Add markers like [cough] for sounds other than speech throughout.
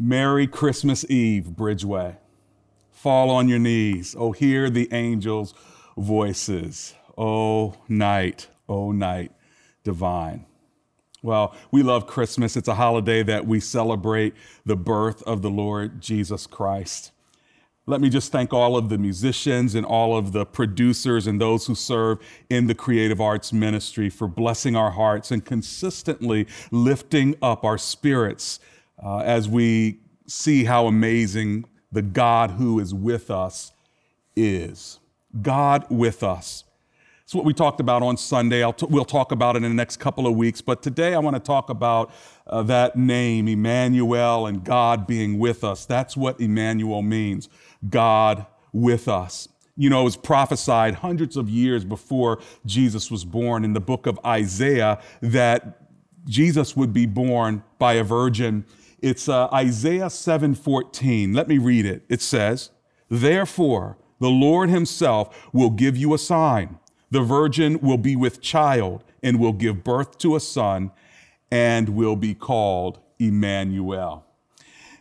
Merry Christmas Eve, Bridgeway. Fall on your knees. Oh, hear the angels' voices. Oh, night, oh, night divine. Well, we love Christmas. It's a holiday that we celebrate the birth of the Lord Jesus Christ. Let me just thank all of the musicians and all of the producers and those who serve in the creative arts ministry for blessing our hearts and consistently lifting up our spirits uh, as we see how amazing the God who is with us is. God with us. It's what we talked about on Sunday. T- we'll talk about it in the next couple of weeks. But today I want to talk about uh, that name, Immanuel, and God being with us. That's what Immanuel means God with us. You know, it was prophesied hundreds of years before Jesus was born in the book of Isaiah that Jesus would be born by a virgin. It's uh, Isaiah 7:14. Let me read it. It says, "Therefore, the Lord himself will give you a sign. The virgin will be with child and will give birth to a son and will be called Immanuel.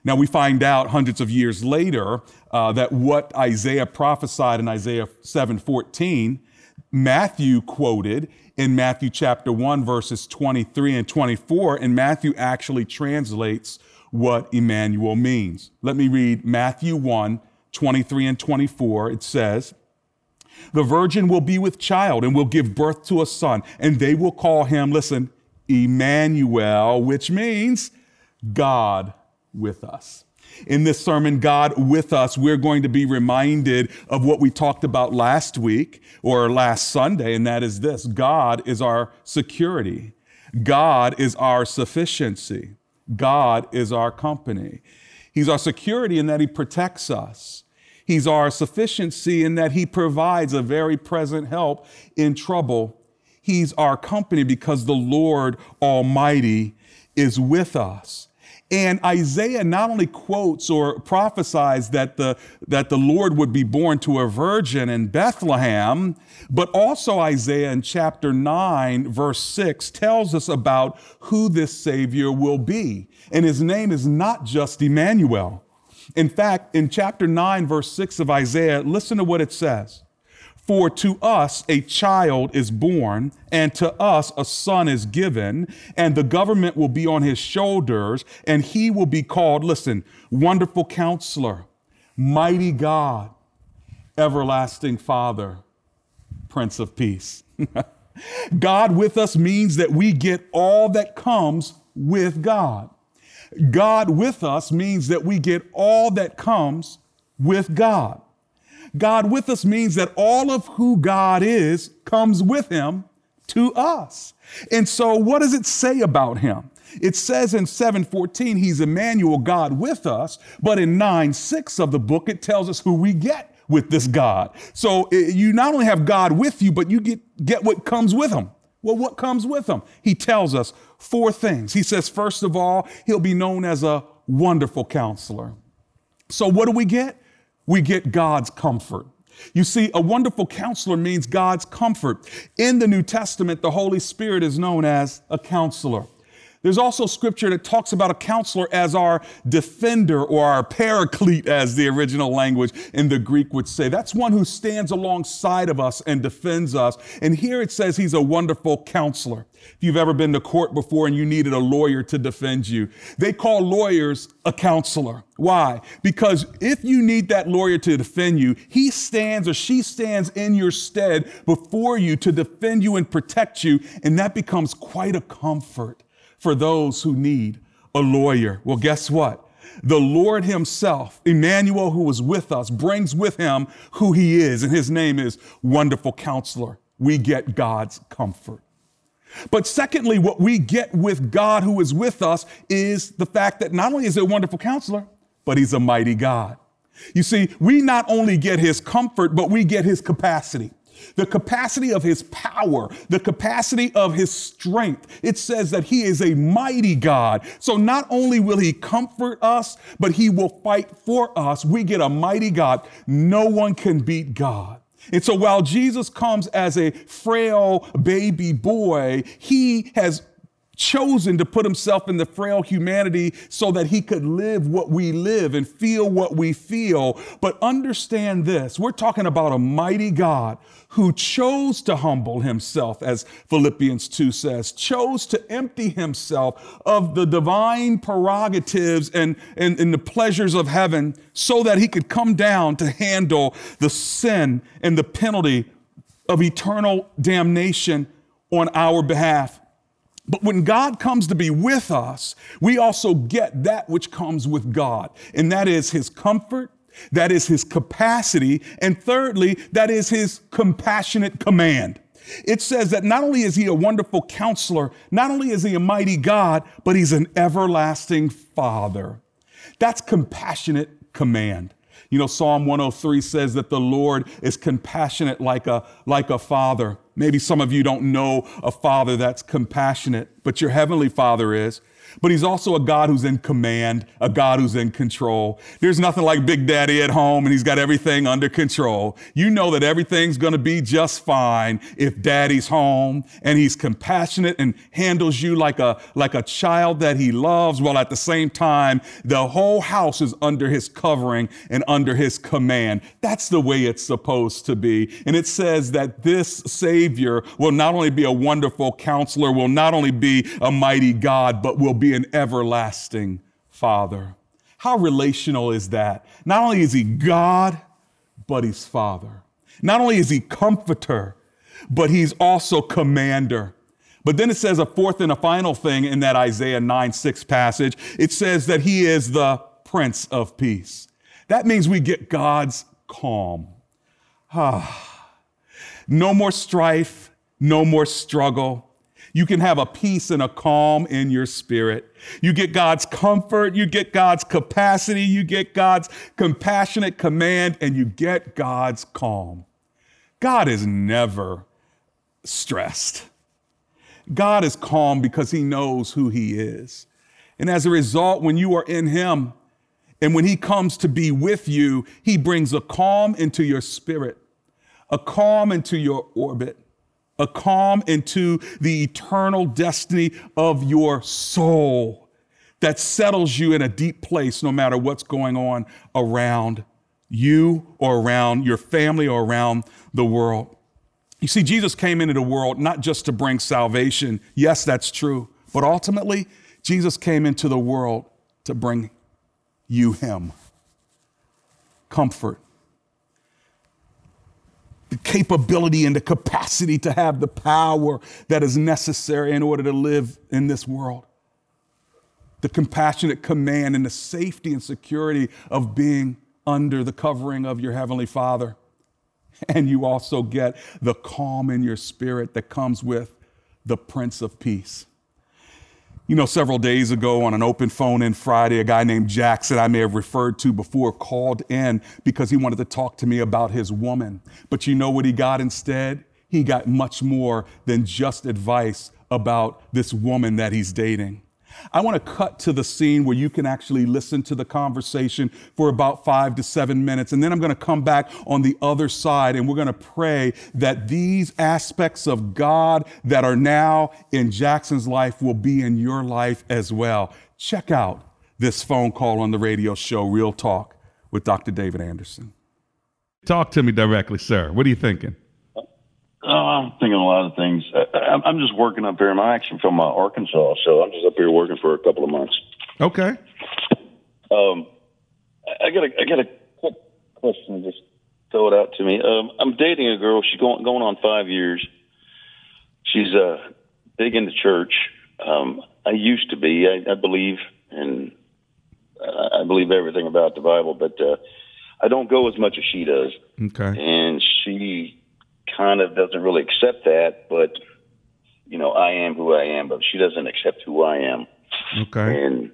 Now we find out hundreds of years later uh, that what Isaiah prophesied in Isaiah 7:14, Matthew quoted in Matthew chapter 1 verses 23 and 24 and Matthew actually translates what Immanuel means. Let me read Matthew 1 23 and 24. It says, the virgin will be with child and will give birth to a son, and they will call him, listen, Immanuel, which means God with us. In this sermon, God with us, we're going to be reminded of what we talked about last week or last Sunday, and that is this God is our security, God is our sufficiency, God is our company. He's our security in that He protects us. He's our sufficiency in that He provides a very present help in trouble. He's our company because the Lord Almighty is with us. And Isaiah not only quotes or prophesies that the, that the Lord would be born to a virgin in Bethlehem, but also Isaiah in chapter 9, verse 6, tells us about who this Savior will be. And his name is not just Immanuel. In fact, in chapter 9, verse 6 of Isaiah, listen to what it says. For to us a child is born, and to us a son is given, and the government will be on his shoulders, and he will be called, listen, Wonderful Counselor, Mighty God, Everlasting Father, Prince of Peace. [laughs] God with us means that we get all that comes with God. God with us means that we get all that comes with God. God with us means that all of who God is comes with him to us. And so what does it say about him? It says in 714, he's Immanuel, God with us, but in 9 6 of the book, it tells us who we get with this God. So eh, you not only have God with you, but you get, get what comes with him. Well, what comes with him? He tells us four things. He says, first of all, he'll be known as a wonderful counselor. So, what do we get? We get God's comfort. You see, a wonderful counselor means God's comfort. In the New Testament, the Holy Spirit is known as a counselor. There's also scripture that talks about a counselor as our defender or our paraclete, as the original language in the Greek would say. That's one who stands alongside of us and defends us. And here it says he's a wonderful counselor. If you've ever been to court before and you needed a lawyer to defend you, they call lawyers a counselor. Why? Because if you need that lawyer to defend you, he stands or she stands in your stead before you to defend you and protect you. And that becomes quite a comfort for those who need a lawyer. Well, guess what? The Lord Himself, Immanuel, who was with us, brings with Him who He is, and His name is Wonderful Counselor. We get God's comfort. But secondly, what we get with God who is with us is the fact that not only is He a wonderful counselor, but He's a mighty God. You see, we not only get His comfort, but we get His capacity the capacity of his power, the capacity of his strength. It says that he is a mighty God. So not only will he comfort us, but he will fight for us. We get a mighty God. No one can beat God. And so while Jesus comes as a frail baby boy, he has chosen to put himself in the frail humanity so that he could live what we live and feel what we feel. But understand this we're talking about a mighty God who chose to humble himself, as Philippians 2 says, chose to empty himself of the divine prerogatives and, and, and the pleasures of heaven so that he could come down to handle the sin and the penalty of eternal damnation on our behalf. But when God comes to be with us, we also get that which comes with God, and that is his comfort, that is his capacity, and thirdly, that is his compassionate command. It says that not only is he a wonderful counselor, not only is he a mighty God, but he's an everlasting father. That's compassionate command. You know, Psalm 103 says that the Lord is compassionate like a, like a father. Maybe some of you don't know a father that's compassionate, but your heavenly father is but he's also a God who's in command, a God who's in control. There's nothing like Big Daddy at home and he's got everything under control. You know that everything's going to be just fine if daddy's home and he's compassionate and handles you like a, like a child that he loves, while at the same time, the whole house is under his covering and under his command. That's the way it's supposed to be. And it says that this Savior will not only be a wonderful counselor, will not only be a mighty God, but will be an everlasting Father. How relational is that? Not only is He God, but He's Father. Not only is He comforter, but He's also commander. But then it says a fourth and a final thing in that Isaiah 9 6 passage. It says that He is the Prince of Peace. That means we get God's calm. Ah. No more strife, no more struggle. You can have a peace and a calm in your spirit. You get God's comfort, you get God's capacity, you get God's compassionate command, and you get God's calm. God is never stressed. God is calm because he knows who he is. And as a result, when you are in him and when he comes to be with you, he brings a calm into your spirit, a calm into your orbit a calm into the eternal destiny of your soul that settles you in a deep place no matter what's going on around you or around your family or around the world. You see, Jesus came into the world not just to bring salvation. Yes, that's true. But ultimately, Jesus came into the world to bring you Him comfort, the capability and the capacity to have the power that is necessary in order to live in this world. The compassionate command and the safety and security of being under the covering of your Heavenly Father. And you also get the calm in your spirit that comes with the Prince of Peace. You know, several days ago on an open phone in Friday, a guy named Jackson, I may have referred to before, called in because he wanted to talk to me about his woman. But you know what he got instead? He got much more than just advice about this woman that he's dating. I want to cut to the scene where you can actually listen to the conversation for about five to seven minutes. And then I'm going to come back on the other side and we're going to pray that these aspects of God that are now in Jackson's life will be in your life as well. Check out this phone call on the radio show, Real Talk, with Dr. David Anderson. Talk to me directly, sir. What are you thinking? I'm thinking a lot of things. I, am just working up here. I'm actually from uh, Arkansas, so I'm just up here working for a couple of months. Okay. Um, I got a I got a quick question. Just throw it out to me. Um, I'm dating a girl. She's going going on five years. She's uh, big into church. Um, I used to be. I, I believe and I believe everything about the Bible, but uh, I don't go as much as she does. Okay. And she kind of doesn't really accept that, but you know, I am who I am, but she doesn't accept who I am. Okay. And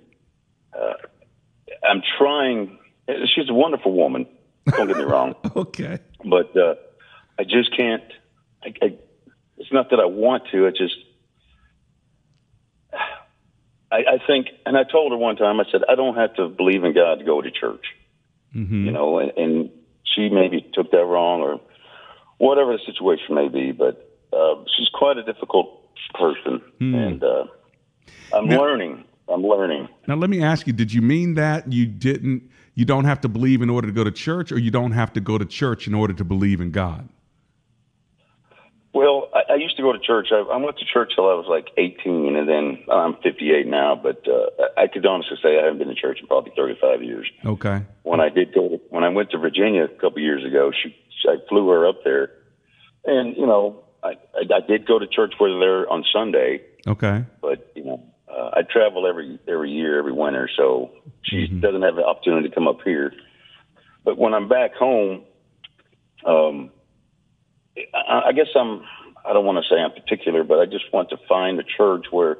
uh, I'm trying. She's a wonderful woman. Don't get me wrong. [laughs] okay. But uh, I just can't. I, I, it's not that I want to. It just. I, I think, and I told her one time. I said, I don't have to believe in God to go to church. Mm-hmm. You know, and, and she maybe took that wrong, or whatever the situation may be. But uh, she's quite a difficult person, mm. and uh, I'm now, learning. I'm learning. Now, let me ask you: Did you mean that you didn't? You don't have to believe in order to go to church, or you don't have to go to church in order to believe in God? Well, I, I used to go to church. I, I went to church till I was like 18, and then I'm 58 now. But uh, I could honestly say I haven't been to church in probably 35 years. Okay. When I did go, to, when I went to Virginia a couple years ago, she, I flew her up there, and you know, I, I, I did go to church with her on Sunday. Okay. But you know, uh, I travel every every year, every winter, so she mm-hmm. doesn't have the opportunity to come up here. But when I'm back home, um, I, I guess I'm. I don't want to say I'm particular, but I just want to find a church where,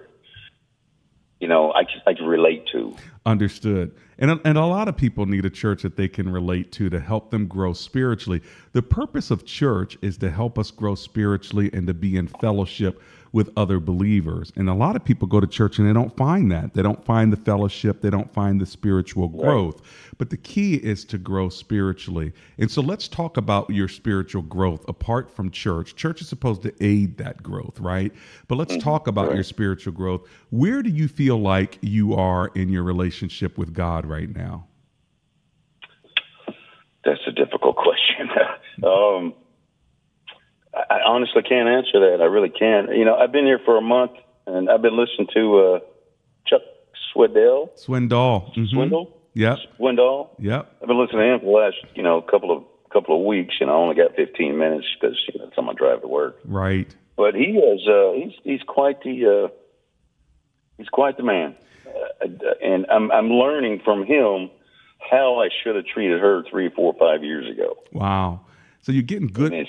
you know, I I can relate to. Understood. And and a lot of people need a church that they can relate to to help them grow spiritually. The purpose of church is to help us grow spiritually and to be in fellowship with other believers. And a lot of people go to church and they don't find that. They don't find the fellowship, they don't find the spiritual growth. Right. But the key is to grow spiritually. And so let's talk about your spiritual growth apart from church. Church is supposed to aid that growth, right? But let's mm-hmm. talk about right. your spiritual growth. Where do you feel like you are in your relationship with God right now? That's a difficult [laughs] question. um, I honestly can't answer that. I really can't. You know, I've been here for a month, and I've been listening to uh, Chuck Swindell. Swindoll. Mm-hmm. Swindle. Yep. Swindoll. Yep. I've been listening to him for the last, you know, a couple of couple of weeks, and I only got 15 minutes because you know, it's on my drive to work. Right. But he is. Uh, he's he's quite the uh, he's quite the man, uh, and I'm I'm learning from him how I should have treated her three, four, five years ago. Wow. So you're getting good,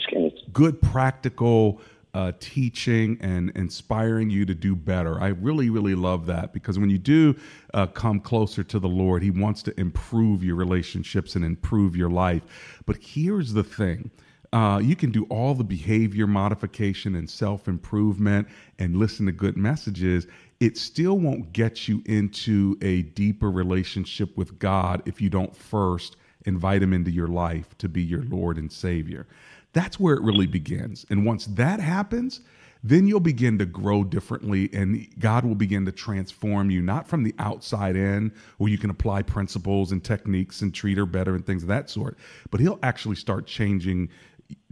good practical uh, teaching and inspiring you to do better. I really, really love that because when you do uh, come closer to the Lord, He wants to improve your relationships and improve your life. But here's the thing. Uh, you can do all the behavior modification and self improvement and listen to good messages. It still won't get you into a deeper relationship with God if you don't first invite him into your life to be your Lord and Savior. That's where it really begins. And once that happens, then you'll begin to grow differently and God will begin to transform you, not from the outside in, where you can apply principles and techniques and treat her better and things of that sort, but He'll actually start changing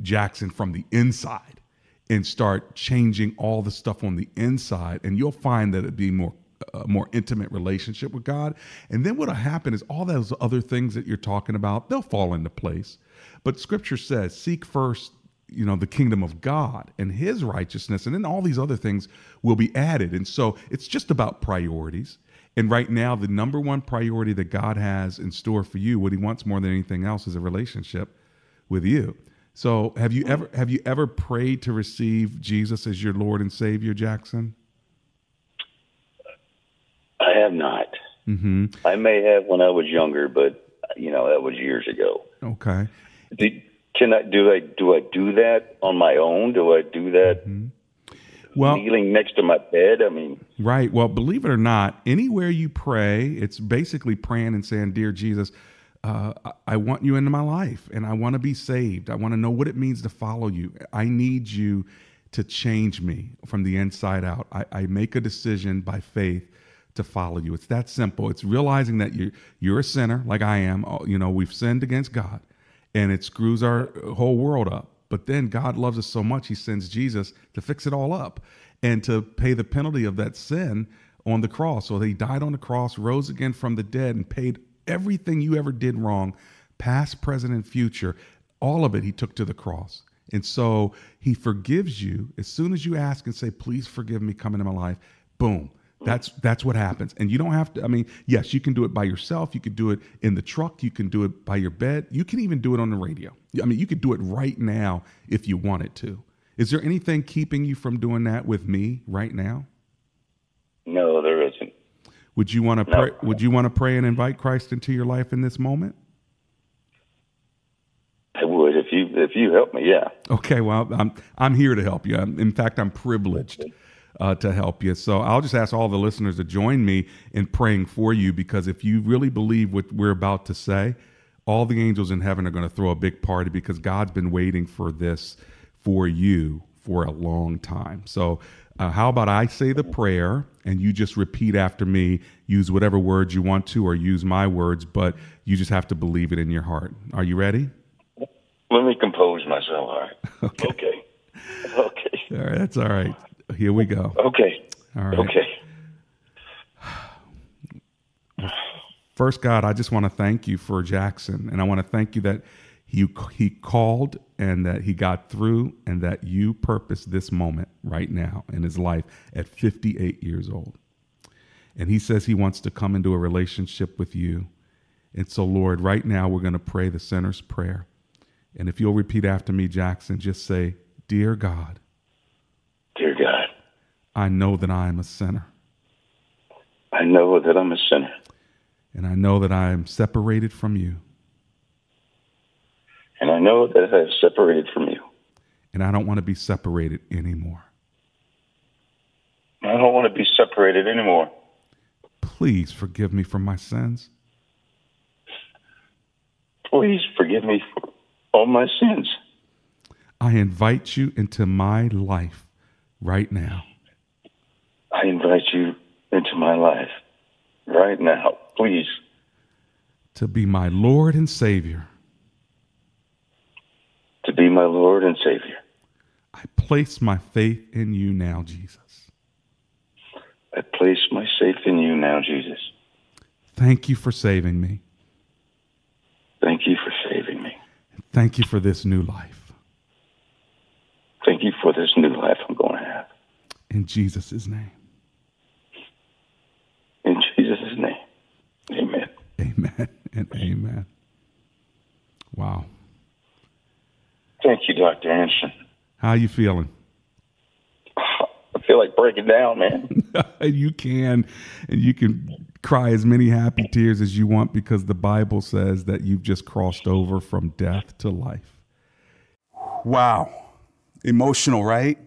Jackson from the inside and start changing all the stuff on the inside. And you'll find that it'd be more a more intimate relationship with God. And then what'll happen is all those other things that you're talking about, they'll fall into place. But scripture says, seek first, you know, the kingdom of God and his righteousness, and then all these other things will be added. And so it's just about priorities. And right now, the number one priority that God has in store for you, what he wants more than anything else, is a relationship with you. So have you ever have you ever prayed to receive Jesus as your Lord and Savior, Jackson? I have not. Mm-hmm. I may have when I was younger, but you know that was years ago. Okay. Did, can I do I do I do that on my own? Do I do that? Mm-hmm. Well, kneeling next to my bed. I mean, right. Well, believe it or not, anywhere you pray, it's basically praying and saying, "Dear Jesus." Uh, I want you into my life and I want to be saved. I want to know what it means to follow you. I need you to change me from the inside out. I, I make a decision by faith to follow you. It's that simple. It's realizing that you you're a sinner like I am. Oh, you know, we've sinned against God and it screws our whole world up. But then God loves us so much he sends Jesus to fix it all up and to pay the penalty of that sin on the cross. So he died on the cross, rose again from the dead and paid everything you ever did wrong, past, present and future. All of it he took to the cross. And so he forgives you as soon as you ask and say, Please forgive me, come into my life. Boom. That's that's what happens. And you don't have to I mean, yes, you can do it by yourself, you could do it in the truck, you can do it by your bed, you can even do it on the radio. I mean, you could do it right now if you wanted to. Is there anything keeping you from doing that with me right now? No, there isn't. Would you want to no. pray would you want to pray and invite Christ into your life in this moment? I would if you if you help me, yeah. Okay, well, I'm I'm here to help you. in fact, I'm privileged uh, to help you. So I'll just ask all the listeners to join me in praying for you because if you really believe what we're about to say, all the angels in heaven are going to throw a big party because God's been waiting for this for you for a long time. So Uh, how about I say the prayer and you just repeat after me? Use whatever words you want to, or use my words, but you just have to believe it in your heart. Are you ready? Let me compose myself. All right. [laughs] Okay. Okay. [laughs] okay. All right. That's all right. Here we go. Okay. All right. Okay. First, God, I just want to thank you for Jackson, and I want to thank you that he he called and that he got through, and that you purpose this moment right now in his life at 58 years old. And he says he wants to come into a relationship with you. And so, Lord, right now we're going to pray the sinner's prayer. And if you'll repeat after me, Jackson, just say, Dear God, Dear God, I know that I am a sinner. I know that I'm a sinner. And I know that I am separated from you. And I know that I have separated from you. And I don't want to be separated anymore. I don't want to be separated anymore. Please forgive me for my sins. Please forgive me for all my sins. I invite you into my life right now. I invite you into my life right now, please. To be my Lord and Savior. To be my Lord and Savior. I place my faith in you now, Jesus. I place my faith in you now, Jesus. Thank you for saving me. Thank you for saving me. Thank you for this new life. Thank you for this new life I'm going to have. In Jesus' name. In Jesus' name. Amen. Amen and amen. Wow. Thank you, Dr. Anderson. How are you feeling? I feel like breaking down, man. [laughs] you can, and you can cry as many happy tears as you want because the Bible says that you've just crossed over from death to life. Wow. Emotional, right?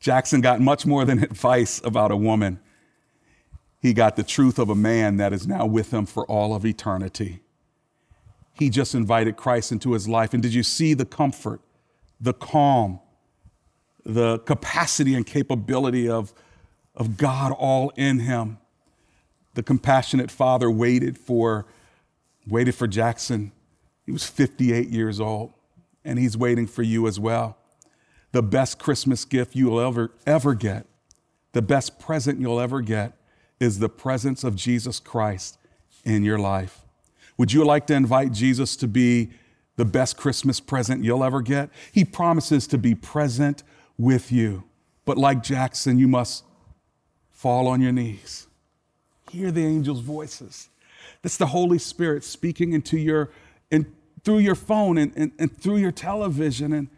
Jackson got much more than [laughs] advice about a woman. He got the truth of a man that is now with him for all of eternity. He just invited Christ into his life. And did you see the comfort, the calm, the capacity and capability of, of God all in him? The compassionate father waited for, waited for Jackson. He was 58 years old, and he's waiting for you as well. The best Christmas gift you'll ever, ever get, the best present you'll ever get is the presence of Jesus Christ in your life. Would you like to invite Jesus to be the best Christmas present you'll ever get? He promises to be present with you. But like Jackson, you must fall on your knees. Hear the angels' voices. That's the Holy Spirit speaking into your, in, through your phone and, and, and through your television. And,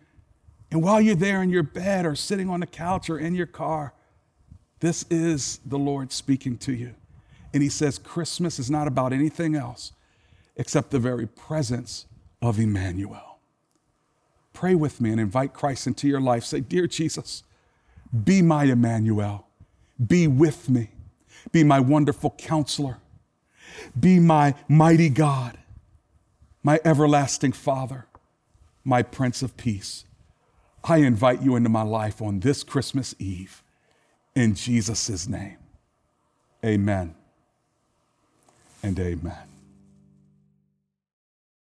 and while you're there in your bed or sitting on the couch or in your car, this is the Lord speaking to you. And He says, Christmas is not about anything else except the very presence of Immanuel. Pray with me and invite Christ into your life. Say, Dear Jesus, be my Immanuel. Be with me. Be my wonderful counselor. Be my mighty God, my everlasting Father, my Prince of Peace. I invite you into my life on this Christmas Eve in Jesus' name. Amen and amen.